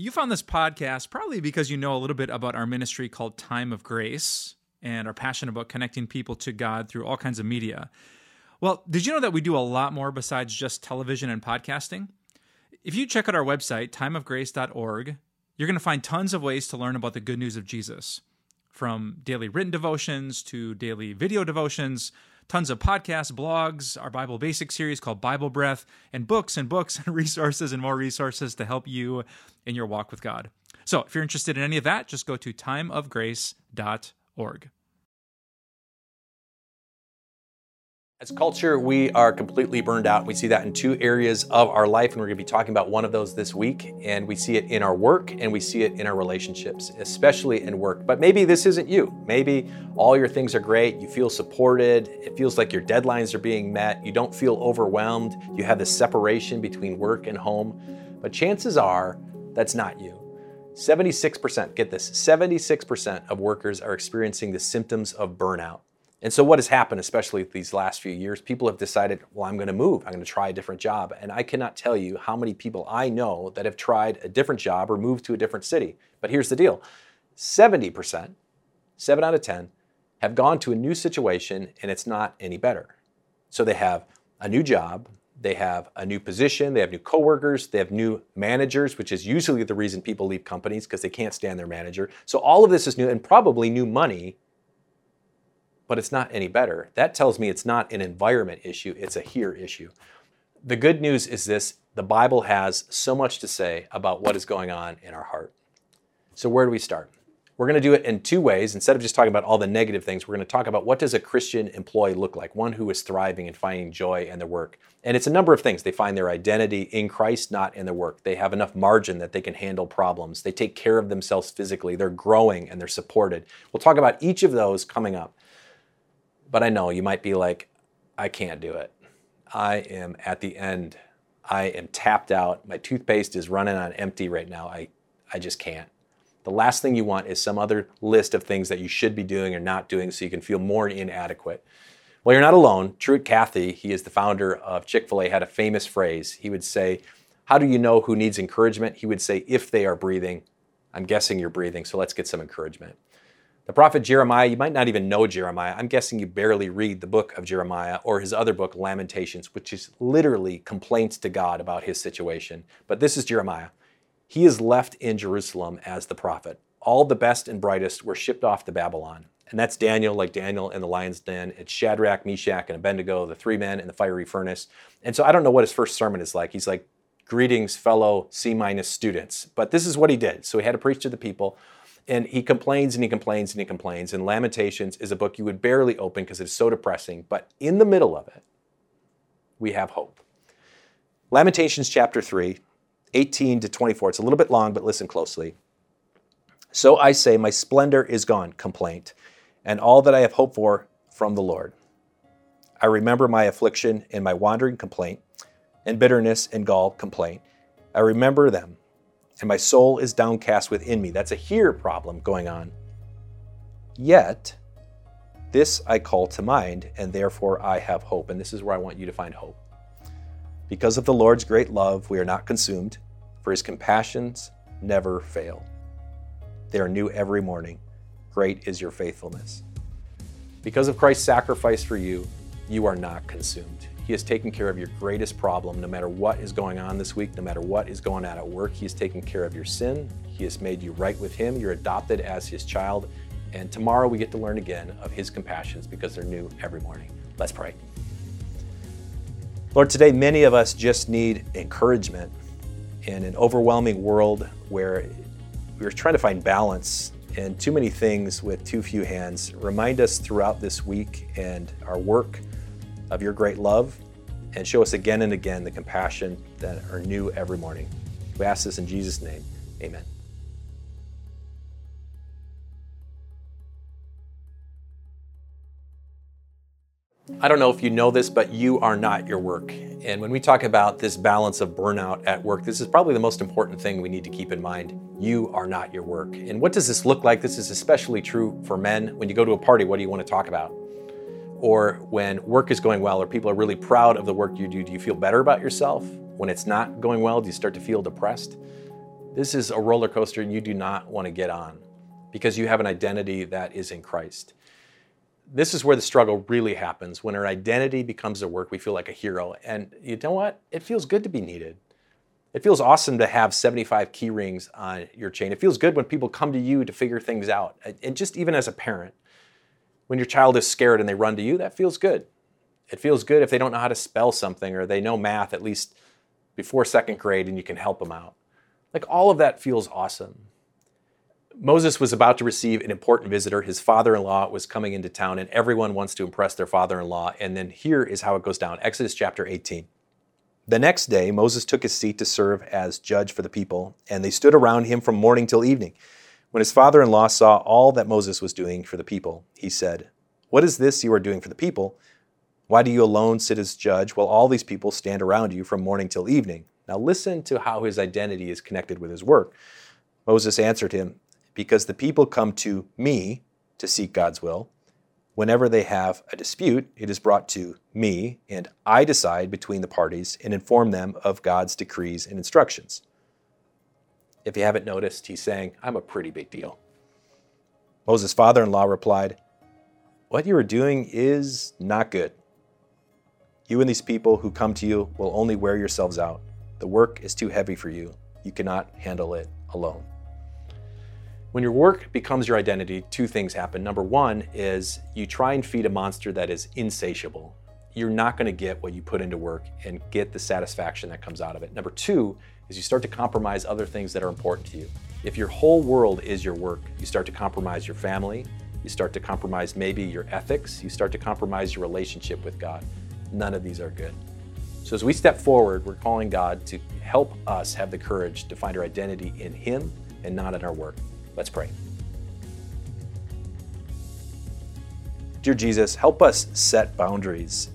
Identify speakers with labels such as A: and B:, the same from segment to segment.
A: You found this podcast probably because you know a little bit about our ministry called Time of Grace and are passionate about connecting people to God through all kinds of media. Well, did you know that we do a lot more besides just television and podcasting? If you check out our website, timeofgrace.org, you're going to find tons of ways to learn about the good news of Jesus. From daily written devotions to daily video devotions, tons of podcasts, blogs, our Bible Basics series called Bible Breath, and books and books and resources and more resources to help you in your walk with God. So if you're interested in any of that, just go to timeofgrace.org.
B: As culture, we are completely burned out. We see that in two areas of our life, and we're going to be talking about one of those this week. And we see it in our work and we see it in our relationships, especially in work. But maybe this isn't you. Maybe all your things are great. You feel supported. It feels like your deadlines are being met. You don't feel overwhelmed. You have this separation between work and home. But chances are that's not you. 76%, get this, 76% of workers are experiencing the symptoms of burnout. And so, what has happened, especially these last few years, people have decided, well, I'm going to move. I'm going to try a different job. And I cannot tell you how many people I know that have tried a different job or moved to a different city. But here's the deal 70%, 7 out of 10, have gone to a new situation and it's not any better. So, they have a new job, they have a new position, they have new coworkers, they have new managers, which is usually the reason people leave companies because they can't stand their manager. So, all of this is new and probably new money but it's not any better. That tells me it's not an environment issue, it's a here issue. The good news is this the Bible has so much to say about what is going on in our heart. So, where do we start? We're going to do it in two ways. Instead of just talking about all the negative things, we're going to talk about what does a Christian employee look like, one who is thriving and finding joy in their work. And it's a number of things. They find their identity in Christ, not in their work. They have enough margin that they can handle problems. They take care of themselves physically. They're growing and they're supported. We'll talk about each of those coming up. But I know you might be like, I can't do it. I am at the end. I am tapped out. My toothpaste is running on empty right now. I, I just can't. The last thing you want is some other list of things that you should be doing or not doing so you can feel more inadequate. Well, you're not alone. Truett Cathy, he is the founder of Chick fil A, had a famous phrase. He would say, How do you know who needs encouragement? He would say, If they are breathing. I'm guessing you're breathing, so let's get some encouragement. The prophet Jeremiah, you might not even know Jeremiah. I'm guessing you barely read the book of Jeremiah or his other book, Lamentations, which is literally complaints to God about his situation. But this is Jeremiah. He is left in Jerusalem as the prophet. All the best and brightest were shipped off to Babylon. And that's Daniel, like Daniel in the lion's den. It's Shadrach, Meshach, and Abednego, the three men in the fiery furnace. And so I don't know what his first sermon is like. He's like, Greetings, fellow C minus students. But this is what he did. So he had to preach to the people and he complains and he complains and he complains. And Lamentations is a book you would barely open because it's so depressing. But in the middle of it, we have hope. Lamentations chapter 3, 18 to 24. It's a little bit long, but listen closely. So I say, My splendor is gone, complaint, and all that I have hoped for from the Lord. I remember my affliction and my wandering complaint, and bitterness and gall complaint. I remember them and my soul is downcast within me. That's a here problem going on. Yet, this I call to mind, and therefore I have hope. And this is where I want you to find hope. Because of the Lord's great love, we are not consumed, for his compassions never fail. They are new every morning. Great is your faithfulness. Because of Christ's sacrifice for you, you are not consumed. He has taken care of your greatest problem. No matter what is going on this week, no matter what is going on at work, He has taken care of your sin. He has made you right with Him. You're adopted as His child. And tomorrow we get to learn again of His compassions because they're new every morning. Let's pray. Lord, today many of us just need encouragement in an overwhelming world where we're trying to find balance and too many things with too few hands. Remind us throughout this week and our work of your great love and show us again and again the compassion that are new every morning. We ask this in Jesus' name. Amen. I don't know if you know this, but you are not your work. And when we talk about this balance of burnout at work, this is probably the most important thing we need to keep in mind. You are not your work. And what does this look like? This is especially true for men. When you go to a party, what do you want to talk about? Or when work is going well or people are really proud of the work you do, do you feel better about yourself? When it's not going well, do you start to feel depressed? This is a roller coaster and you do not want to get on because you have an identity that is in Christ. This is where the struggle really happens. When our identity becomes a work, we feel like a hero. And you know what? It feels good to be needed. It feels awesome to have 75 key rings on your chain. It feels good when people come to you to figure things out. And just even as a parent, when your child is scared and they run to you, that feels good. It feels good if they don't know how to spell something or they know math at least before second grade and you can help them out. Like all of that feels awesome. Moses was about to receive an important visitor. His father in law was coming into town, and everyone wants to impress their father in law. And then here is how it goes down Exodus chapter 18. The next day, Moses took his seat to serve as judge for the people, and they stood around him from morning till evening. When his father in law saw all that Moses was doing for the people, he said, What is this you are doing for the people? Why do you alone sit as judge while all these people stand around you from morning till evening? Now listen to how his identity is connected with his work. Moses answered him, Because the people come to me to seek God's will. Whenever they have a dispute, it is brought to me, and I decide between the parties and inform them of God's decrees and instructions. If you haven't noticed, he's saying, I'm a pretty big deal. Moses' father in law replied, What you are doing is not good. You and these people who come to you will only wear yourselves out. The work is too heavy for you. You cannot handle it alone. When your work becomes your identity, two things happen. Number one is you try and feed a monster that is insatiable. You're not going to get what you put into work and get the satisfaction that comes out of it. Number two is you start to compromise other things that are important to you. If your whole world is your work, you start to compromise your family, you start to compromise maybe your ethics, you start to compromise your relationship with God. None of these are good. So as we step forward, we're calling God to help us have the courage to find our identity in Him and not in our work. Let's pray. Dear Jesus, help us set boundaries.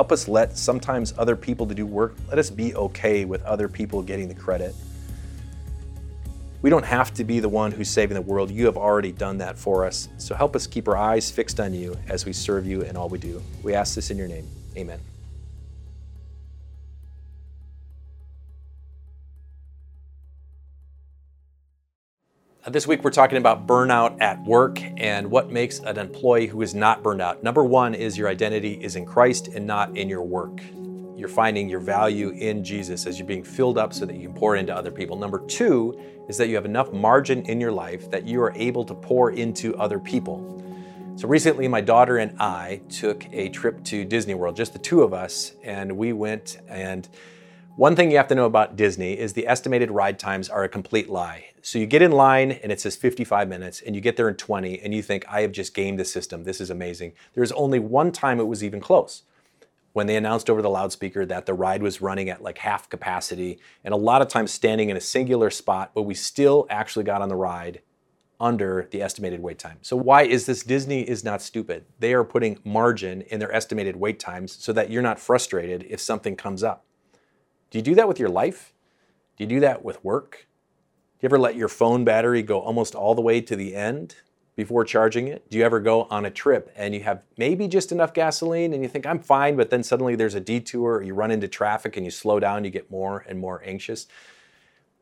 B: Help us let sometimes other people to do work. Let us be okay with other people getting the credit. We don't have to be the one who's saving the world. You have already done that for us. So help us keep our eyes fixed on you as we serve you in all we do. We ask this in your name. Amen. This week, we're talking about burnout at work and what makes an employee who is not burned out. Number one is your identity is in Christ and not in your work you're finding your value in Jesus as you're being filled up so that you can pour into other people. Number two is that you have enough margin in your life that you are able to pour into other people. So recently, my daughter and I took a trip to Disney World, just the two of us, and we went. And one thing you have to know about Disney is the estimated ride times are a complete lie. So you get in line and it says 55 minutes, and you get there in 20, and you think, I have just gamed the system. This is amazing. There's only one time it was even close when they announced over the loudspeaker that the ride was running at like half capacity and a lot of times standing in a singular spot, but we still actually got on the ride under the estimated wait time. So why is this? Disney is not stupid. They are putting margin in their estimated wait times so that you're not frustrated if something comes up. Do you do that with your life? Do you do that with work? Do you ever let your phone battery go almost all the way to the end before charging it? Do you ever go on a trip and you have maybe just enough gasoline and you think, I'm fine, but then suddenly there's a detour or you run into traffic and you slow down, you get more and more anxious?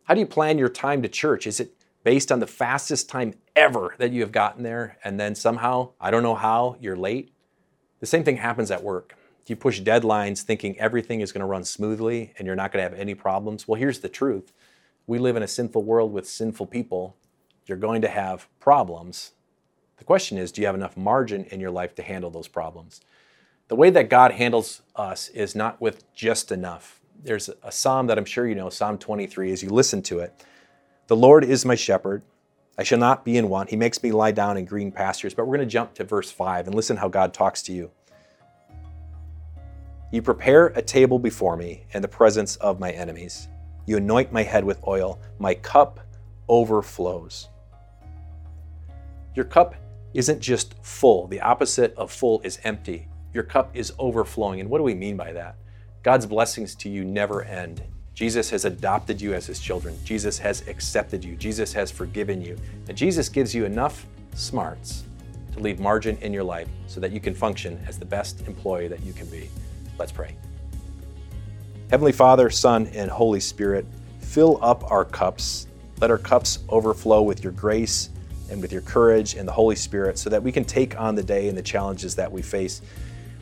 B: How do you plan your time to church? Is it based on the fastest time ever that you have gotten there and then somehow, I don't know how, you're late? The same thing happens at work. You push deadlines thinking everything is going to run smoothly and you're not going to have any problems. Well, here's the truth we live in a sinful world with sinful people. You're going to have problems the question is, do you have enough margin in your life to handle those problems? The way that God handles us is not with just enough. There's a psalm that I'm sure you know, Psalm 23, as you listen to it. The Lord is my shepherd. I shall not be in want. He makes me lie down in green pastures. But we're going to jump to verse 5 and listen how God talks to you. You prepare a table before me in the presence of my enemies. You anoint my head with oil. My cup overflows. Your cup isn't just full. The opposite of full is empty. Your cup is overflowing. And what do we mean by that? God's blessings to you never end. Jesus has adopted you as his children. Jesus has accepted you. Jesus has forgiven you. And Jesus gives you enough smarts to leave margin in your life so that you can function as the best employee that you can be. Let's pray. Heavenly Father, Son, and Holy Spirit, fill up our cups. Let our cups overflow with your grace and with your courage and the Holy Spirit so that we can take on the day and the challenges that we face.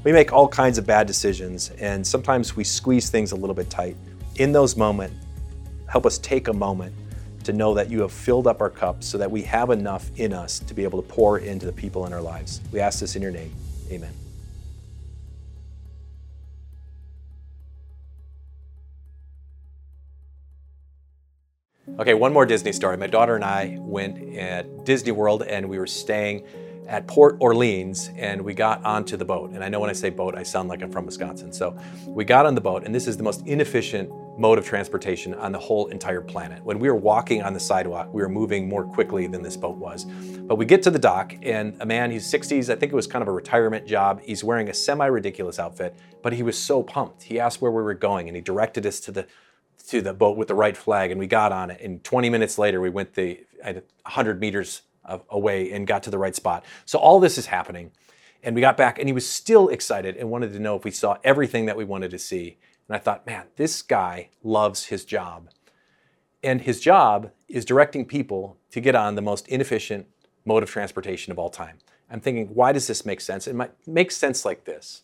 B: We make all kinds of bad decisions, and sometimes we squeeze things a little bit tight. In those moments, help us take a moment to know that you have filled up our cups so that we have enough in us to be able to pour into the people in our lives. We ask this in your name. Amen. Okay, one more Disney story. My daughter and I went at Disney World and we were staying at Port Orleans and we got onto the boat. And I know when I say boat, I sound like I'm from Wisconsin. So we got on the boat, and this is the most inefficient mode of transportation on the whole entire planet. When we were walking on the sidewalk, we were moving more quickly than this boat was. But we get to the dock, and a man, he's 60s, I think it was kind of a retirement job. He's wearing a semi ridiculous outfit, but he was so pumped. He asked where we were going, and he directed us to the to the boat with the right flag and we got on it. And 20 minutes later we went the 100 meters away and got to the right spot. So all this is happening and we got back and he was still excited and wanted to know if we saw everything that we wanted to see. And i thought man this guy loves his job. And his job is directing people to get on the most inefficient mode of transportation of all time. I'm thinking why does this make sense? It might make sense like this.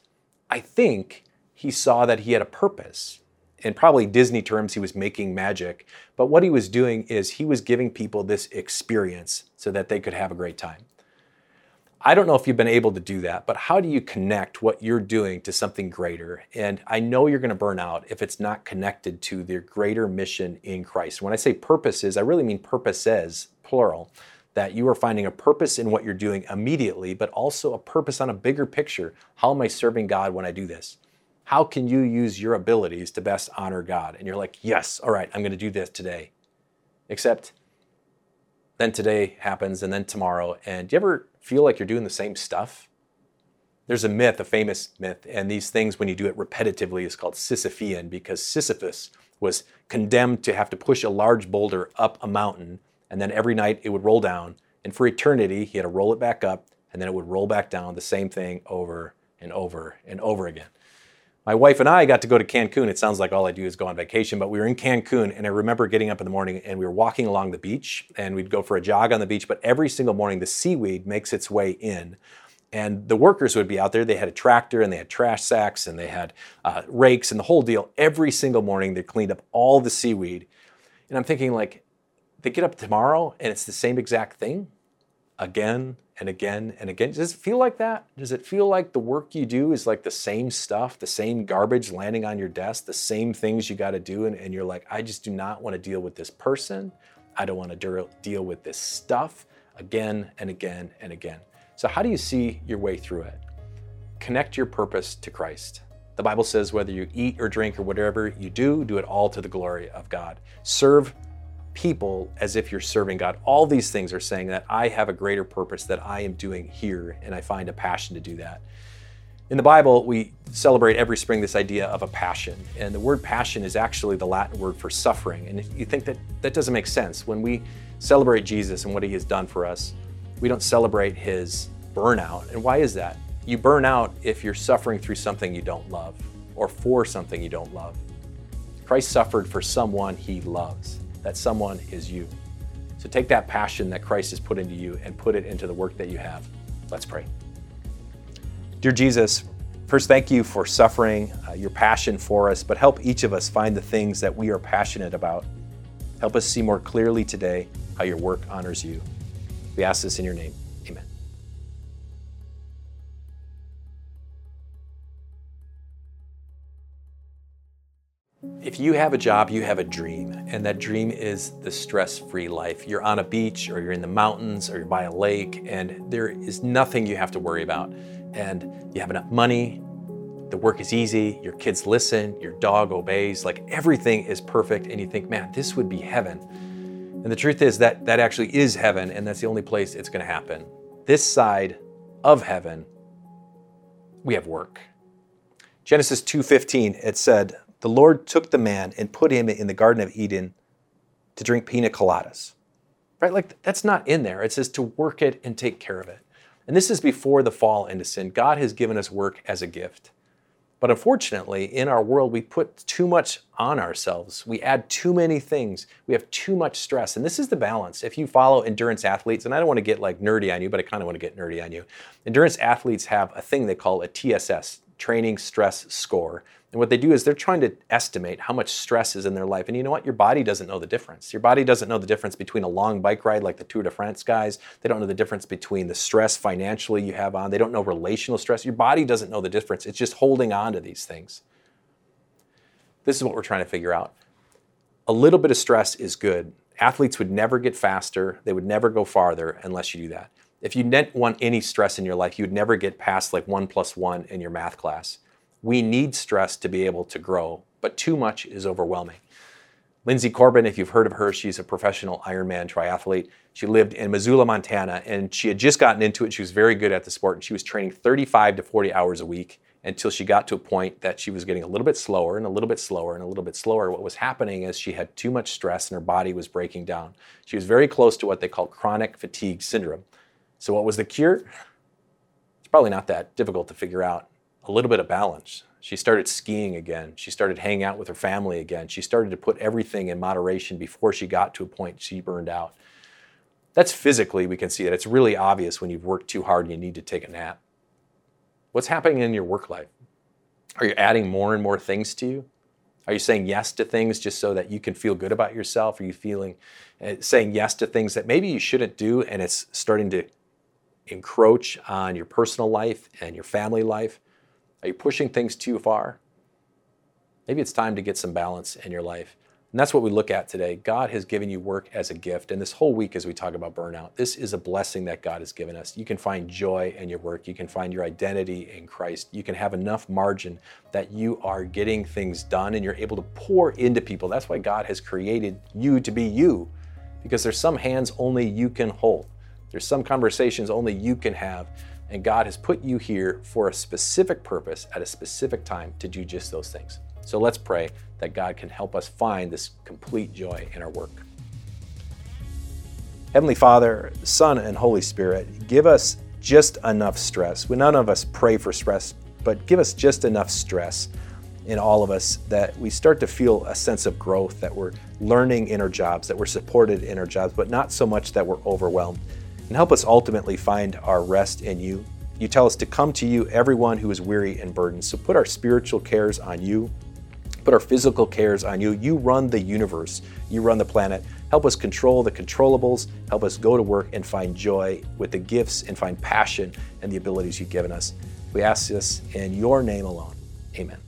B: I think he saw that he had a purpose in probably Disney terms, he was making magic. But what he was doing is he was giving people this experience so that they could have a great time. I don't know if you've been able to do that, but how do you connect what you're doing to something greater? And I know you're going to burn out if it's not connected to the greater mission in Christ. When I say purposes, I really mean purposes, plural, that you are finding a purpose in what you're doing immediately, but also a purpose on a bigger picture. How am I serving God when I do this? How can you use your abilities to best honor God? And you're like, yes, all right, I'm going to do this today. Except then today happens and then tomorrow. And do you ever feel like you're doing the same stuff? There's a myth, a famous myth, and these things, when you do it repetitively, is called Sisyphean because Sisyphus was condemned to have to push a large boulder up a mountain, and then every night it would roll down. And for eternity, he had to roll it back up, and then it would roll back down, the same thing over and over and over again my wife and I got to go to Cancun. It sounds like all I do is go on vacation, but we were in Cancun and I remember getting up in the morning and we were walking along the beach and we'd go for a jog on the beach, but every single morning the seaweed makes its way in. And the workers would be out there. They had a tractor and they had trash sacks and they had uh, rakes and the whole deal. Every single morning they cleaned up all the seaweed. And I'm thinking, like, they get up tomorrow and it's the same exact thing again and again and again. Does it feel like that? Does it feel like the work you do is like the same stuff, the same garbage landing on your desk, the same things you got to do? And, and, you're like, I just do not want to deal with this person. I don't want to deal with this stuff again and again and again. So, how do you see your way through it? Connect your purpose to Christ. The Bible says whether you eat or drink or whatever you do, do it all to the glory of God. Serve people as if you're serving God. All these things are saying that I have a greater purpose that I am doing here, and I find a passion to do that. In the Bible, we celebrate every spring this idea of a passion, and the word passion is actually the Latin word for suffering. And you think that that doesn't make sense. When we celebrate Jesus and what he has done for us, we don't celebrate his burnout. And why is that? You burn out if you're suffering through something you don't love or for something you don't love. Christ suffered for someone he loves that someone is you. So take that passion that Christ has put into you and put it into the work that you have. Let's pray. Dear Jesus, first, thank you for suffering, uh, your passion for us, but help each of us find the things that we are passionate about. Help us see more clearly today how your work honors you. We ask this in your name. If you have a job, you have a dream, and that dream is the stress free life. You're on a beach, or you're in the mountains, or you're by a lake, and there is nothing you have to worry about. And you have enough money, the work is easy, your kids listen, your dog obeys, like everything is perfect, and you think, man, this would be heaven. And the truth is that that actually is heaven, and that's the only place it's going to happen. This side of heaven, we have work. Genesis 2:15 it said, the Lord took the man and put him in the Garden of Eden to drink pina coladas. Right? Like that's not in there. It says to work it and take care of it. And this is before the fall into sin. God has given us work as a gift. But unfortunately, in our world, we put too much on ourselves. We add too many things. We have too much stress. And this is the balance. If you follow endurance athletes, and I don't want to get like nerdy on you, but I kind of want to get nerdy on you. Endurance athletes have a thing they call a TSS, training stress score. And what they do is they're trying to estimate how much stress is in their life. And you know what? Your body doesn't know the difference. Your body doesn't know the difference between a long bike ride like the Tour de France guys. They don't know the difference between the stress financially you have on. They don't know relational stress. Your body doesn't know the difference. It's just holding on to these things. This is what we're trying to figure out. A little bit of stress is good. Athletes would never get faster, they would never go farther unless you do that. If you didn't want any stress in your life, you'd never get past like one plus one in your math class. We need stress to be able to grow, but too much is overwhelming. Linsey Corbin, if you've heard of her, she's a professional Ironman triathlete. She lived in Missoula, Montana, and she had just gotten into it. She was very good at the sport, and she was training 35 to 40 hours a week until she got to a point that she was getting a little bit slower and a little bit slower and a little bit slower. What was happening is she had too much stress and her body was breaking down. She was very close to what they call chronic fatigue syndrome. So, what was the cure? It's probably not that difficult to figure out a little bit of balance. She started skiing again. She started hanging out with her family again. She started to put everything in moderation before she got to a point she burned out. That's physically, we can see it. It's really obvious when you've worked too hard and you need to take a nap. What's happening in your work life? Are you adding more and more things to you? Are you saying yes to things just so that you can feel good about yourself? Are you feeling uh, saying yes to things that maybe you shouldn't do and it's starting to encroach on your personal life and your family life? Are you pushing things too far? Maybe it's time to get some balance in your life. And that's what we look at today. God has given you work as a gift. And this whole week, as we talk about burnout, this is a blessing that God has given us. You can find joy in your work. You can find your identity in Christ. You can have enough margin that you are getting things done and you're able to pour into people. That's why God has created you to be you, because there's some hands only you can hold, there's some conversations only you can have. And God has put you here for a specific purpose at a specific time to do just those things. So let's pray that God can help us find this complete joy in our work. Heavenly Father, Son, and Holy Spirit, give us just enough stress. We none of us pray for stress, but give us just enough stress in all of us that we start to feel a sense of growth, that we're learning in our jobs, that we're supported in our jobs, but not so much that we're overwhelmed. And help us ultimately find our rest in you. You tell us to come to you, everyone who is weary and burdened. So put our spiritual cares on you put our physical cares on you. You run the universe, you run the planet. Help us control the controllables. Help us go to work and find joy with the gifts and find passion and the abilities you've given us. We ask this in your name alone. Amen.